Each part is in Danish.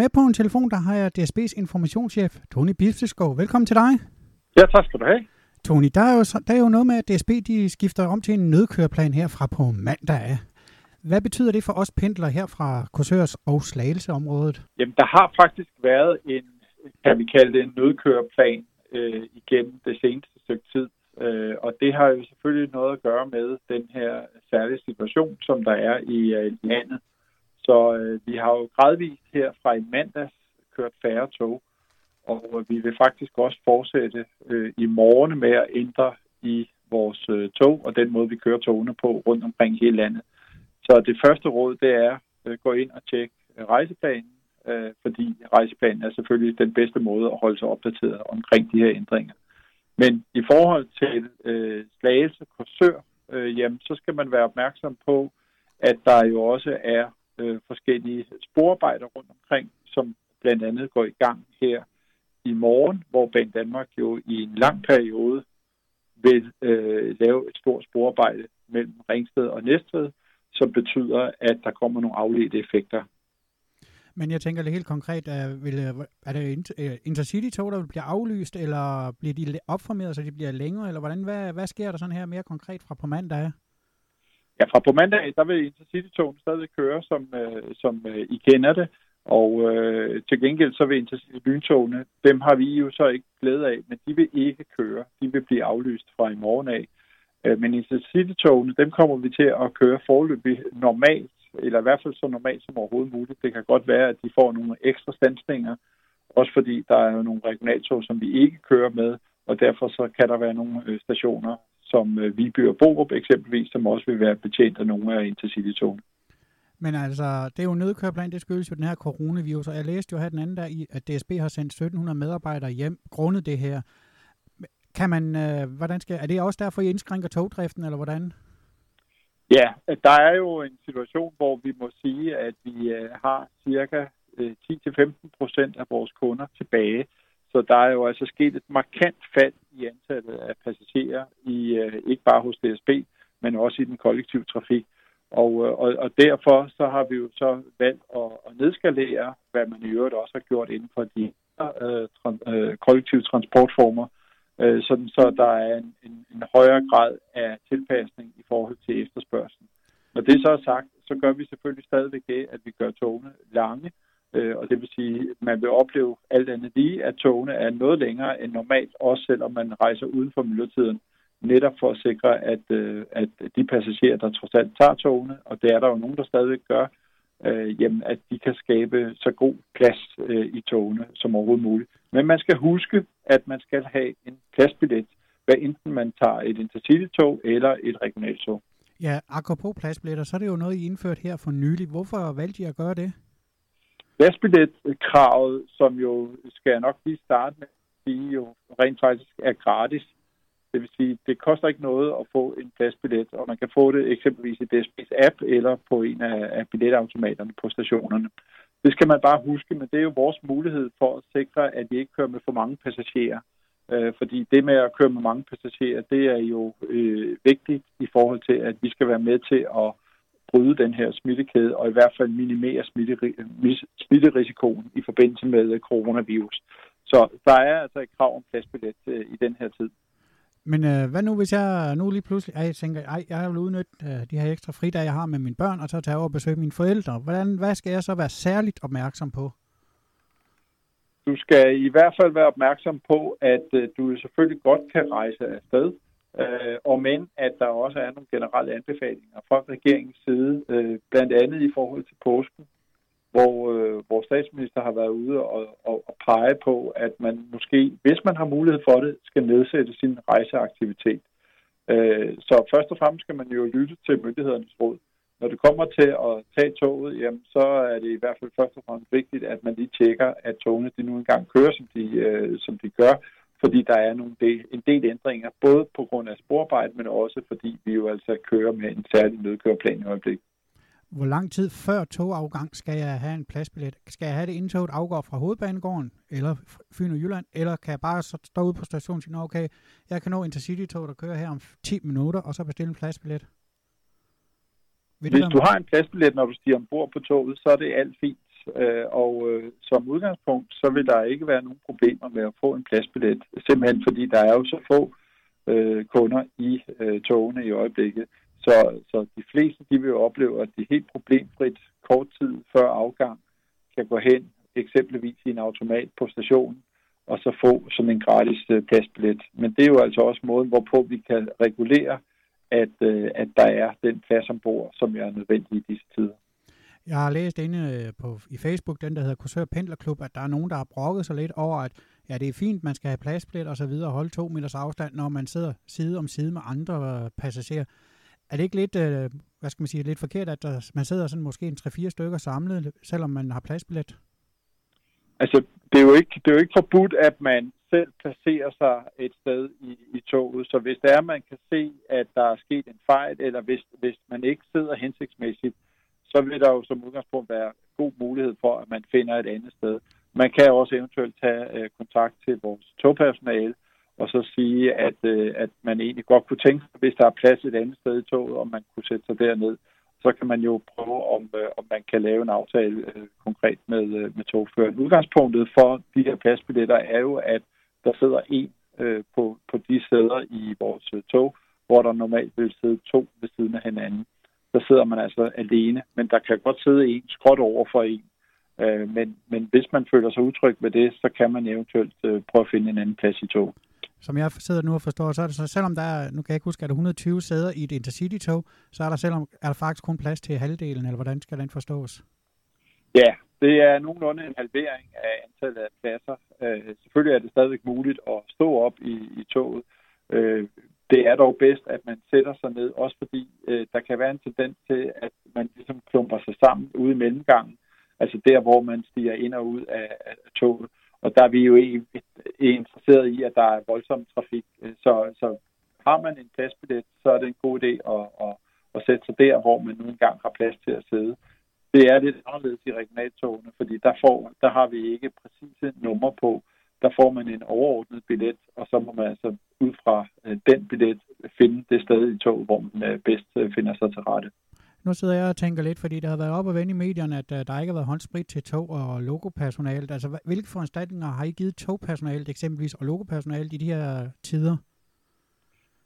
Med på en telefon, der har jeg DSB's informationschef, Tony Bifteskov. Velkommen til dig. Ja, tak skal du have. Tony, der er, jo, der er jo noget med, at DSB de skifter om til en nødkøreplan herfra på mandag. Hvad betyder det for os pendlere her fra Korsørs og Slagelseområdet? Jamen, der har faktisk været en, kan vi kalde det en nødkøreplan øh, igennem det seneste stykke tid. Øh, og det har jo selvfølgelig noget at gøre med den her særlige situation, som der er i øh, landet. Så øh, vi har jo gradvist her fra i mandags kørt færre tog, og øh, vi vil faktisk også fortsætte øh, i morgen med at ændre i vores øh, tog og den måde, vi kører togene på rundt omkring hele landet. Så det første råd, det er at øh, gå ind og tjekke øh, rejseplanen, øh, fordi rejseplanen er selvfølgelig den bedste måde at holde sig opdateret omkring de her ændringer. Men i forhold til øh, Slagelse Korsør, øh, jamen, så skal man være opmærksom på, at der jo også er øh, forskellige sporarbejder rundt omkring, som blandt andet går i gang her i morgen, hvor Ban Danmark jo i en lang periode vil øh, lave et stort sporarbejde mellem Ringsted og Næstved, som betyder, at der kommer nogle afledte effekter. Men jeg tænker lidt helt konkret, er, vil, øh, er det øh, Intercity-tog, der vil blive aflyst, eller bliver de opformeret, så de bliver længere, eller hvordan, hvad, hvad sker der sådan her mere konkret fra på mandag? Ja, fra på mandag, der vil Intercity-togene stadig køre, som, øh, som øh, I kender det. Og øh, til gengæld så vil Intercity-lyntogene, dem har vi jo så ikke glæde af, men de vil ikke køre. De vil blive aflyst fra i morgen af. Øh, men Intercity-togene, dem kommer vi til at køre forløbig normalt, eller i hvert fald så normalt som overhovedet muligt. Det kan godt være, at de får nogle ekstra standsninger, også fordi der er nogle regionaltog, som vi ikke kører med, og derfor så kan der være nogle øh, stationer, som øh, Viby og Borup eksempelvis, som også vil være betjent af nogle af Intercity-togene. Men altså, det er jo en det skyldes jo den her coronavirus, og jeg læste jo her den anden dag, at DSB har sendt 1700 medarbejdere hjem grundet det her. Kan man, øh, hvordan skal, er det også derfor, I indskrænker togdriften, eller hvordan? Ja, der er jo en situation, hvor vi må sige, at vi øh, har cirka øh, 10-15 procent af vores kunder tilbage. Så der er jo altså sket et markant fald i antallet af passagerer, i øh, ikke bare hos DSB, men også i den kollektive trafik. Og, øh, og, og derfor så har vi jo så valgt at, at nedskalere, hvad man i øvrigt også har gjort inden for de øh, tra- øh, kollektive transportformer, øh, sådan så der er en, en, en højere grad af tilpasning i forhold til efterspørgselen. Når det så er sagt, så gør vi selvfølgelig stadigvæk det, at vi gør togene lange, øh, Øh, og det vil sige, at man vil opleve alt andet lige, at togene er noget længere end normalt, også selvom man rejser uden for myldretiden, netop for at sikre, at, øh, at de passagerer, der trods alt tager togene, og det er der jo nogen, der stadigvæk gør, øh, jamen, at de kan skabe så god plads øh, i togene som overhovedet muligt. Men man skal huske, at man skal have en pladsbillet, hvad enten man tager et intercity-tog eller et regionaltog. Ja, apropos pladsbilletter, så er det jo noget, I indført her for nylig. Hvorfor valgte I at gøre det? Pladsbilletkravet, som jo skal jeg nok lige starte med, sige jo rent faktisk er gratis. Det vil sige, det koster ikke noget at få en pladsbillet, og man kan få det eksempelvis i DSB's app eller på en af, billetautomaterne på stationerne. Det skal man bare huske, men det er jo vores mulighed for at sikre, at vi ikke kører med for mange passagerer. Øh, fordi det med at køre med mange passagerer, det er jo øh, vigtigt i forhold til, at vi skal være med til at bryde den her smittekæde, og i hvert fald minimere smitterisikoen i forbindelse med coronavirus. Så der er altså et krav om pladsbillet øh, i den her tid. Men øh, hvad nu, hvis jeg nu lige pludselig ej, jeg tænker, ej, jeg vil udnytte øh, de her ekstra fridage, jeg har med mine børn, og så tage over og besøge mine forældre. Hvordan, hvad skal jeg så være særligt opmærksom på? Du skal i hvert fald være opmærksom på, at øh, du selvfølgelig godt kan rejse afsted, øh, og men at der også er nogle generelle anbefalinger fra regeringens side, øh, blandt andet i forhold til påsken, hvor øh, vores statsminister har været ude og, og, og pege på, at man måske, hvis man har mulighed for det, skal nedsætte sin rejseaktivitet. Øh, så først og fremmest skal man jo lytte til myndighedernes råd. Når det kommer til at tage toget, jamen, så er det i hvert fald først og fremmest vigtigt, at man lige tjekker, at togene de nu engang kører, som de, øh, som de gør, fordi der er nogle del, en del ændringer, både på grund af sporarbejde, men også fordi vi jo altså kører med en særlig nødkøreplan i øjeblikket. Hvor lang tid før togafgang skal jeg have en pladsbillet? Skal jeg have det, inden toget afgår fra Hovedbanegården, eller Fyn og Jylland, eller kan jeg bare stå ude på stationen og sige, okay, jeg kan nå Intercity-tog, der kører her om 10 minutter, og så bestille en pladsbillet? Vil Hvis du har en pladsbillet, når du stiger ombord på toget, så er det alt fint øh, og øh, som udgangspunkt, så vil der ikke være nogen problemer med at få en pladsbillet, simpelthen fordi der er jo så få øh, kunder i øh, togene i øjeblikket. Så, så de fleste de vil opleve, at de helt problemfrit kort tid før afgang kan gå hen eksempelvis i en automat på stationen og så få sådan en gratis øh, pladsbillet. Men det er jo altså også måden, hvorpå vi kan regulere, at, øh, at der er den plads ombord, som er nødvendig i disse tider. Jeg har læst inde øh, på, i Facebook, den der hedder Korsør Pendlerklub, at der er nogen, der har brokket sig lidt over, at ja, det er fint, man skal have pladsbillet og så videre og holde to meters afstand, når man sidder side om side med andre øh, passagerer. Er det ikke lidt, øh, hvad skal man sige, lidt forkert, at der, man sidder sådan måske en 3-4 stykker samlet, selvom man har pladsbillet? Altså, det er, jo ikke, det er jo ikke forbudt, at man selv placerer sig et sted i, i toget. Så hvis det er, man kan se, at der er sket en fejl, eller hvis, hvis man ikke sidder hensigtsmæssigt, så vil der jo som udgangspunkt være god mulighed for, at man finder et andet sted. Man kan også eventuelt tage øh, kontakt til vores togpersonale, og så sige, at, øh, at man egentlig godt kunne tænke sig, hvis der er plads et andet sted i toget, om man kunne sætte sig derned så kan man jo prøve, om, øh, om man kan lave en aftale øh, konkret med, øh, med togføreren. Udgangspunktet for de her pladsbilletter er jo, at der sidder en øh, på, på de sæder i vores øh, tog, hvor der normalt vil sidde to ved siden af hinanden. Der sidder man altså alene, men der kan godt sidde en skråt over for en. Øh, men, men hvis man føler sig utryg ved det, så kan man eventuelt øh, prøve at finde en anden plads i tog som jeg sidder nu og forstår, så er det så, selvom der er, nu kan jeg ikke huske, at der 120 sæder i et Intercity-tog, så er der selvom er der faktisk kun plads til halvdelen, eller hvordan skal den forstås? Ja, det er nogenlunde en halvering af antallet af pladser. Øh, selvfølgelig er det stadigvæk muligt at stå op i, i toget. Øh, det er dog bedst, at man sætter sig ned, også fordi øh, der kan være en tendens til, at man ligesom klumper sig sammen ude i mellemgangen, altså der, hvor man stiger ind og ud af, af toget. Og der er vi jo interesseret i, at der er voldsom trafik. Så, så har man en pladsbillet, så er det en god idé at, at, at sætte sig der, hvor man nu engang har plads til at sidde. Det er lidt anderledes i regionaltogene, fordi der, får, der har vi ikke præcise numre på. Der får man en overordnet billet, og så må man altså ud fra øh, den billet finde det sted i toget, hvor man øh, bedst øh, finder sig til rette. Nu sidder jeg og tænker lidt, fordi der har været op og vende i medierne, at der ikke har været håndsprit til tog og logopersonalet. Altså, hvilke foranstaltninger har I givet togpersonalet eksempelvis og logopersonalet i de her tider?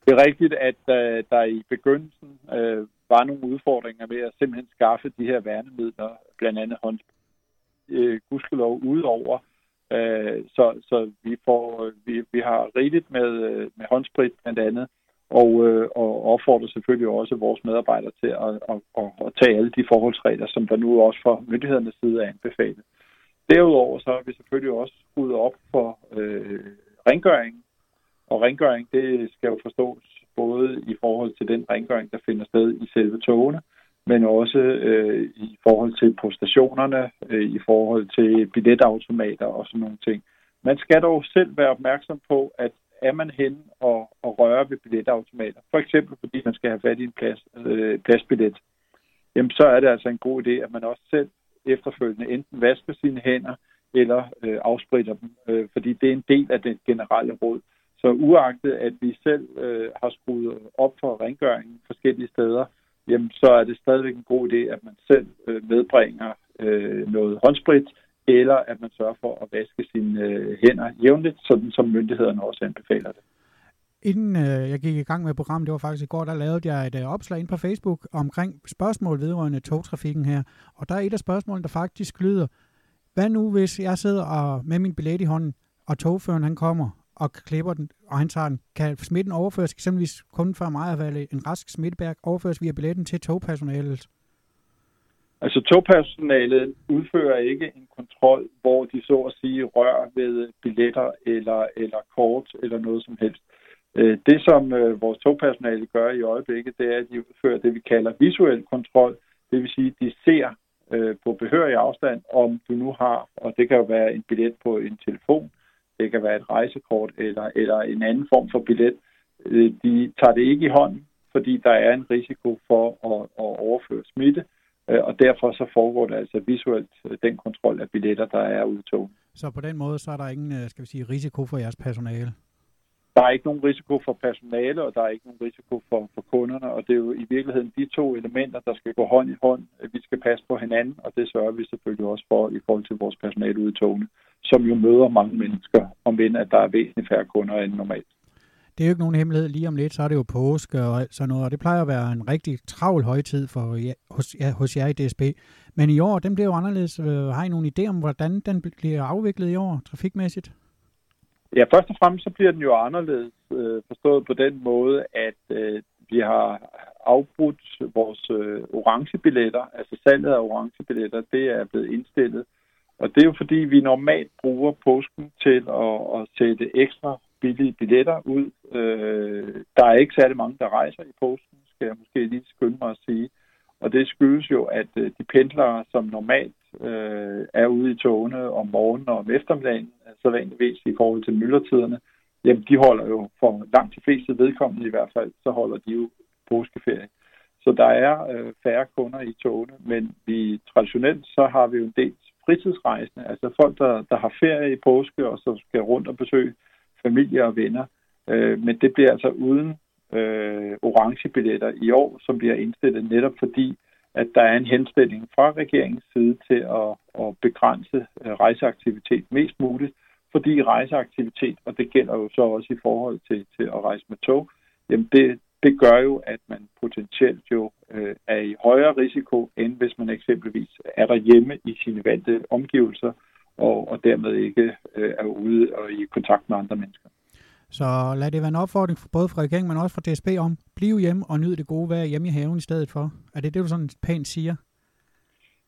Det er rigtigt, at uh, der i begyndelsen uh, var nogle udfordringer med at simpelthen skaffe de her værnemidler, blandt andet håndsprit. Uh, gudskelov udover. Øh, så så vi, får, vi, vi har rigeligt med, øh, med håndsprit blandt andet og, øh, og opfordrer selvfølgelig også vores medarbejdere til at, at, at, at tage alle de forholdsregler, som der nu også fra myndighedernes side er anbefalet. Derudover så har vi selvfølgelig også ryddet op for øh, rengøring, og rengøring det skal jo forstås både i forhold til den rengøring, der finder sted i selve togene, men også øh, i forhold til på stationerne, øh, i forhold til billetautomater og sådan nogle ting. Man skal dog selv være opmærksom på, at er man hen og, og rører ved billetautomater, for eksempel fordi man skal have fat i en plads, øh, pladsbillet, jamen så er det altså en god idé, at man også selv efterfølgende enten vasker sine hænder eller øh, afspritter dem, øh, fordi det er en del af den generelle råd. Så uagtet at vi selv øh, har skruet op for rengøringen forskellige steder, jamen så er det stadigvæk en god idé, at man selv øh, medbringer øh, noget håndsprit, eller at man sørger for at vaske sine øh, hænder jævnligt, sådan som myndighederne også anbefaler det. Inden øh, jeg gik i gang med programmet, det var faktisk i går, der lavede jeg et øh, opslag ind på Facebook omkring spørgsmål vedrørende togtrafikken her. Og der er et af spørgsmålene, der faktisk lyder, hvad nu hvis jeg sidder og, med min billet i hånden, og togføreren han kommer og klipper den, og han tager den. Kan smitten overføres eksempelvis kun for mig at være en rask smittebærk, overføres via billetten til togpersonalet? Altså togpersonalet udfører ikke en kontrol, hvor de så at sige rører ved billetter eller, eller kort eller noget som helst. Øh, det, som øh, vores togpersonale gør i øjeblikket, det er, at de udfører det, vi kalder visuel kontrol. Det vil sige, at de ser øh, på behørig afstand, om du nu har, og det kan jo være en billet på en telefon, det kan være et rejsekort eller, eller en anden form for billet. Øh, de tager det ikke i hånden, fordi der er en risiko for at, at overføre smitte. Øh, og derfor så foregår det altså visuelt øh, den kontrol af billetter, der er ude. Så på den måde, så er der ingen, øh, skal vi sige, risiko for jeres personale? Der er ikke nogen risiko for personale, og der er ikke nogen risiko for, for kunderne, og det er jo i virkeligheden de to elementer, der skal gå hånd i hånd. Vi skal passe på hinanden, og det sørger vi selvfølgelig også for i forhold til vores personale ude i togene, som jo møder mange mennesker, om end at der er væsentligt færre kunder end normalt. Det er jo ikke nogen hemmelighed. Lige om lidt, så er det jo påske og alt sådan noget, og det plejer at være en rigtig travl højtid for, ja, hos, ja, hos jer i DSB. Men i år, den bliver jo anderledes. Øh, har I nogen idé om, hvordan den bliver afviklet i år, trafikmæssigt? Ja, først og fremmest så bliver den jo anderledes øh, forstået på den måde, at øh, vi har afbrudt vores øh, orange billetter, altså salget af orange billetter, det er blevet indstillet. Og det er jo fordi, vi normalt bruger påsken til at, at sætte ekstra billige billetter ud. Øh, der er ikke særlig mange, der rejser i påsken, skal jeg måske lige skynde mig at sige. Og det skyldes jo, at øh, de pendlere, som normalt øh, er ude i togene om morgenen og om eftermiddagen, så vanligvis i forhold til myldretiderne, jamen de holder jo for langt de fleste vedkommende i hvert fald, så holder de jo påskeferie. Så der er øh, færre kunder i togene, men vi traditionelt så har vi jo en del fritidsrejsende, altså folk, der, der har ferie i påske og så skal rundt og besøge familie og venner. Øh, men det bliver altså uden øh, orange billetter i år, som bliver indstillet netop fordi, at der er en henstilling fra regeringens side til at, at begrænse øh, rejseaktivitet mest muligt, fordi rejseaktivitet, og det gælder jo så også i forhold til, til at rejse med tog, jamen det, det gør jo, at man potentielt jo øh, er i højere risiko, end hvis man eksempelvis er derhjemme i sine vante omgivelser, og, og dermed ikke øh, er ude og i kontakt med andre mennesker. Så lad det være en opfordring for både fra regeringen, men også fra DSB om, bliv hjemme og nyd det gode vejr hjemme i haven i stedet for. Er det det, du sådan pænt siger?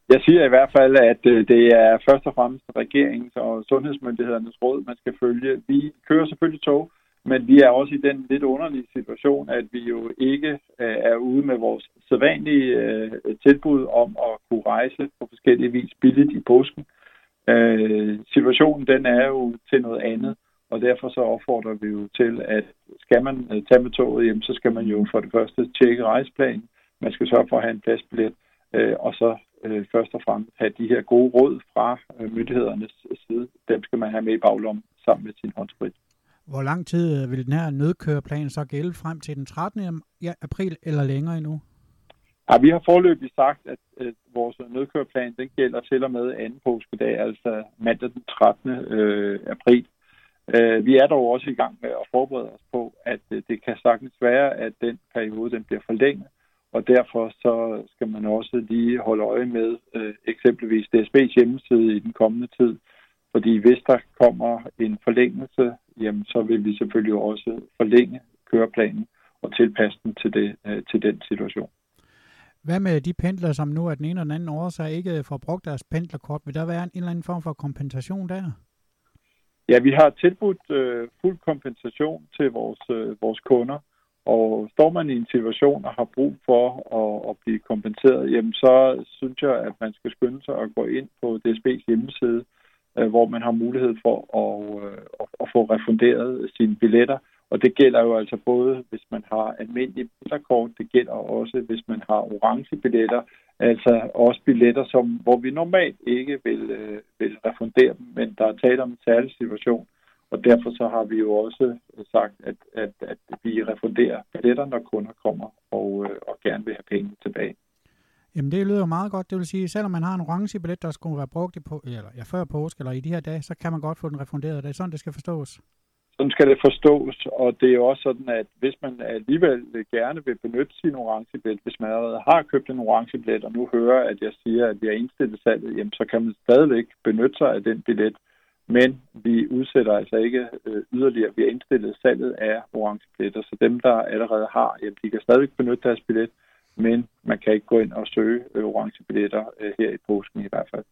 Jeg siger i hvert fald, at øh, det er først og fremmest regeringens og sundhedsmyndighedernes råd, man skal følge. Vi kører selvfølgelig tog, men vi er også i den lidt underlige situation, at vi jo ikke øh, er ude med vores sædvanlige øh, tilbud om at kunne rejse på forskellige vis billigt i påsken. Øh, situationen den er jo til noget andet, og derfor så opfordrer vi jo til, at skal man tage med toget hjem, så skal man jo for det første tjekke rejseplanen. Man skal sørge for at have en pladsbillet, og så øh, først og fremmest have de her gode råd fra øh, myndighedernes side. Dem skal man have med i baglommen sammen med sin håndsprit. Hvor lang tid øh, vil den her nødkøreplan så gælde frem til den 13. april eller længere endnu? Ja, vi har forløbig sagt, at øh, vores nødkøreplan den gælder til og med anden påskedag, altså mandag den 13. Øh, april. Øh, vi er dog også i gang med at forberede os på, at øh, det kan sagtens være, at den periode den bliver forlænget, og derfor så skal man også lige holde øje med øh, eksempelvis DSB's hjemmeside i den kommende tid. Fordi hvis der kommer en forlængelse, jamen, så vil vi selvfølgelig også forlænge køreplanen og tilpasse den til, det, øh, til den situation. Hvad med de pendler, som nu af den ene eller den anden årsag ikke får brugt deres pendlerkort? Vil der være en eller anden form for kompensation der? Ja, vi har tilbudt øh, fuld kompensation til vores, øh, vores kunder. Og står man i en situation og har brug for at, at blive kompenseret, jamen så synes jeg, at man skal skynde sig at gå ind på DSB's hjemmeside, øh, hvor man har mulighed for at, øh, at, at få refunderet sine billetter. Og det gælder jo altså både, hvis man har almindelige billetterkort, det gælder også, hvis man har orange billetter, altså også billetter, som, hvor vi normalt ikke vil, øh, vil refundere dem, men der er tale om en særlig situation, og derfor så har vi jo også øh, sagt, at, at, at vi refunderer billetter, når kunder kommer og, øh, og gerne vil have pengene tilbage. Jamen det lyder meget godt. Det vil sige, selvom man har en orange billet, der skulle være brugt i på, eller, ja, før påske eller i de her dage, så kan man godt få den refunderet. Det er sådan, det skal forstås. Sådan skal det forstås, og det er jo også sådan, at hvis man alligevel gerne vil benytte sin orange billet, hvis man allerede har købt en orange billet, og nu hører, at jeg siger, at vi har indstillet salget, jamen, så kan man stadigvæk benytte sig af den billet, men vi udsætter altså ikke øh, yderligere. Vi har indstillet salget af orange billetter, så dem, der allerede har, jamen, de kan stadigvæk benytte deres billet, men man kan ikke gå ind og søge øh, orangebilletter orange billetter øh, her i påsken i hvert fald.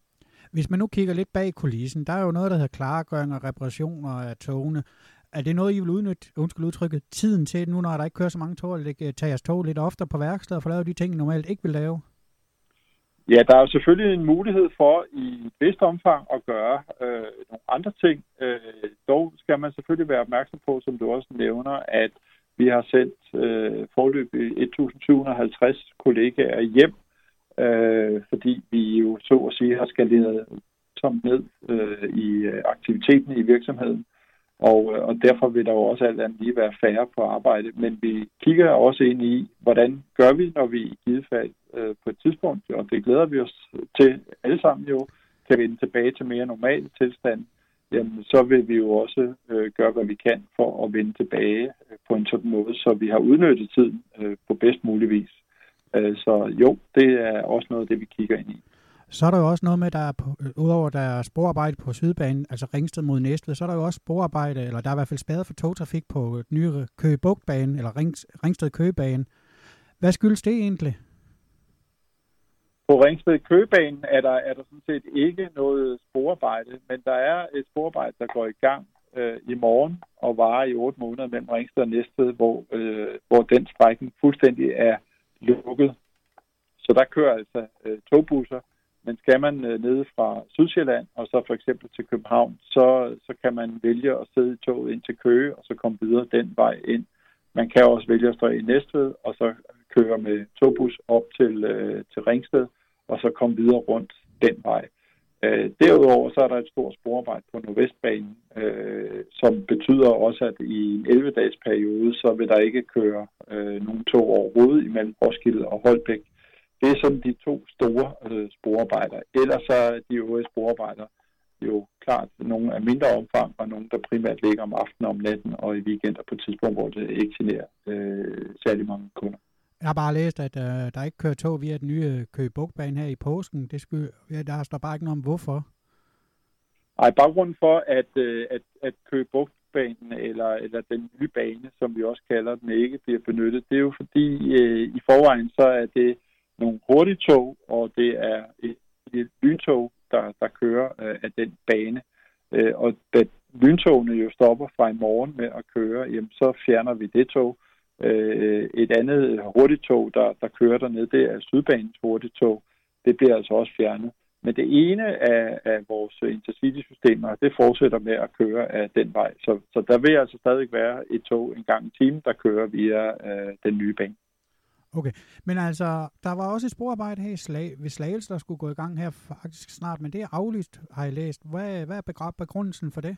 Hvis man nu kigger lidt bag kulissen, der er jo noget, der hedder klargøring og reparationer af togene. Er det noget, I vil udnytte, undskyld udtrykket, tiden til, nu når der ikke kører så mange tog, at øh, tage jeres tog lidt oftere på værkstedet og få lavet de ting, I normalt ikke vil lave? Ja, der er jo selvfølgelig en mulighed for i et vist omfang at gøre øh, nogle andre ting. Øh, dog skal man selvfølgelig være opmærksom på, som du også nævner, at vi har sendt øh, forløb 1750 kollegaer hjem, øh, fordi vi jo så at sige har skaleret tomt ned øh, i øh, aktiviteten i virksomheden. Og, øh, og derfor vil der jo også alt andet lige være færre på arbejde. Men vi kigger også ind i, hvordan gør vi, når vi i givet fald øh, på et tidspunkt, og det glæder vi os til alle sammen jo, kan vende tilbage til mere normal tilstand, jamen, så vil vi jo også øh, gøre, hvad vi kan for at vende tilbage øh, på en sådan måde, så vi har udnyttet tiden øh, på bedst mulig vis. Øh, så jo, det er også noget af det, vi kigger ind i. Så er der jo også noget med, der er på, udover der er sporarbejde på Sydbanen, altså Ringsted mod Næstved, så er der jo også sporarbejde, eller der er i hvert fald spadet for togtrafik på den nye Køge eller Rings, Ringsted Køgebane. Hvad skyldes det egentlig? På Ringsted Køgebanen er der, er der sådan set ikke noget sporarbejde, men der er et sporarbejde, der går i gang øh, i morgen og varer i otte måneder mellem Ringsted og Næstved, hvor, øh, hvor den strækning fuldstændig er lukket. Så der kører altså øh, togbusser, men skal man øh, nede fra Sydsjælland og så for eksempel til København, så, så kan man vælge at sidde i toget ind til Køge og så komme videre den vej ind. Man kan også vælge at stå i Næstved og så køre med togbus op til, øh, til Ringsted og så komme videre rundt den vej. Øh, derudover så er der et stort sporarbejde på Nordvestbanen, øh, som betyder også, at i en 11-dages periode, så vil der ikke køre øh, nogen tog overhovedet imellem Roskilde og Holbæk. Det er sådan de to store øh, sporarbejder. Ellers så er de øvrige sporarbejder jo klart nogle af mindre omfang, og nogle, der primært ligger om aftenen og om natten og i weekender på et tidspunkt, hvor det ikke generer øh, særlig mange kunder. Jeg har bare læst, at øh, der ikke kører tog via den nye øh, Køge Bugtbane her i påsken. Det skulle, ja, der står bare ikke noget om hvorfor. Nej, baggrunden for, at, øh, at, at Køge Bugtbanen, eller, eller den nye bane, som vi også kalder den, ikke bliver benyttet, det er jo fordi øh, i forvejen så er det nogle hurtige tog, og det er et, et lyntog, der, der kører øh, af den bane. Øh, og da lyntogene jo stopper fra i morgen med at køre, jamen så fjerner vi det tog, Øh, Øh, et andet hurtigtog, der, der kører dernede, det er Sydbanens hurtigtog. Det bliver altså også fjernet. Men det ene af, af vores intercity-systemer, det fortsætter med at køre af den vej. Så, så der vil altså stadig være et tog en gang i timen, der kører via øh, den nye bane. Okay, men altså, der var også et sporarbejde her i Slag, ved Slagelse, der skulle gå i gang her faktisk snart, men det er aflyst, har jeg læst. Hvad, hvad er begrundelsen for det?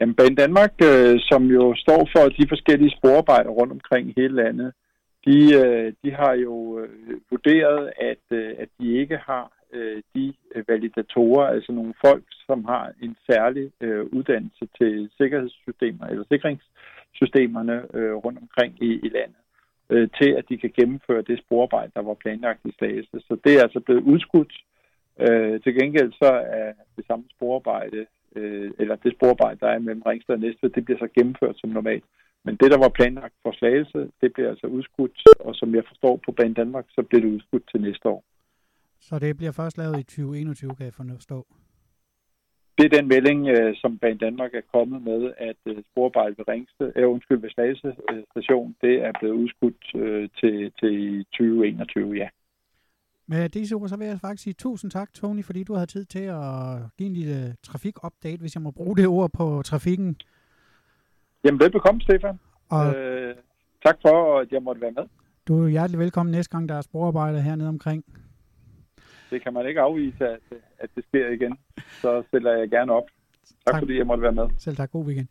Jamen, Bane Danmark, øh, som jo står for de forskellige sporarbejder rundt omkring hele landet, de, øh, de har jo øh, vurderet, at, øh, at de ikke har øh, de øh, validatorer, altså nogle folk, som har en særlig øh, uddannelse til sikkerhedssystemer eller sikringssystemerne øh, rundt omkring i, i landet, øh, til at de kan gennemføre det sporarbejde, der var planlagt i Slagelse. Så det er altså blevet udskudt. Øh, til gengæld så er det samme sporarbejde øh, eller det sporarbejde, der er mellem Ringsted og Næstved, det bliver så gennemført som normalt. Men det, der var planlagt for Slagelse, det bliver altså udskudt, og som jeg forstår på Banen Danmark, så bliver det udskudt til næste år. Så det bliver først lavet i 2021, kan jeg forstå? Det er den melding, øh, som Banen Danmark er kommet med, at øh, sporarbejdet ved Ringsted, øh, undskyld, ved Slagelse station, det er blevet udskudt øh, til, til 2021, ja. Med disse ord, så vil jeg faktisk sige tusind tak, Tony, fordi du havde tid til at give en lille trafikupdate, hvis jeg må bruge det ord på trafikken. Jamen, velbekomme, Stefan. Og øh, tak for, at jeg måtte være med. Du er hjertelig velkommen næste gang, der er sporarbejder hernede omkring. Det kan man ikke afvise, at, at det sker igen. Så stiller jeg gerne op. Tak, tak. fordi jeg måtte være med. Selv tak. God weekend.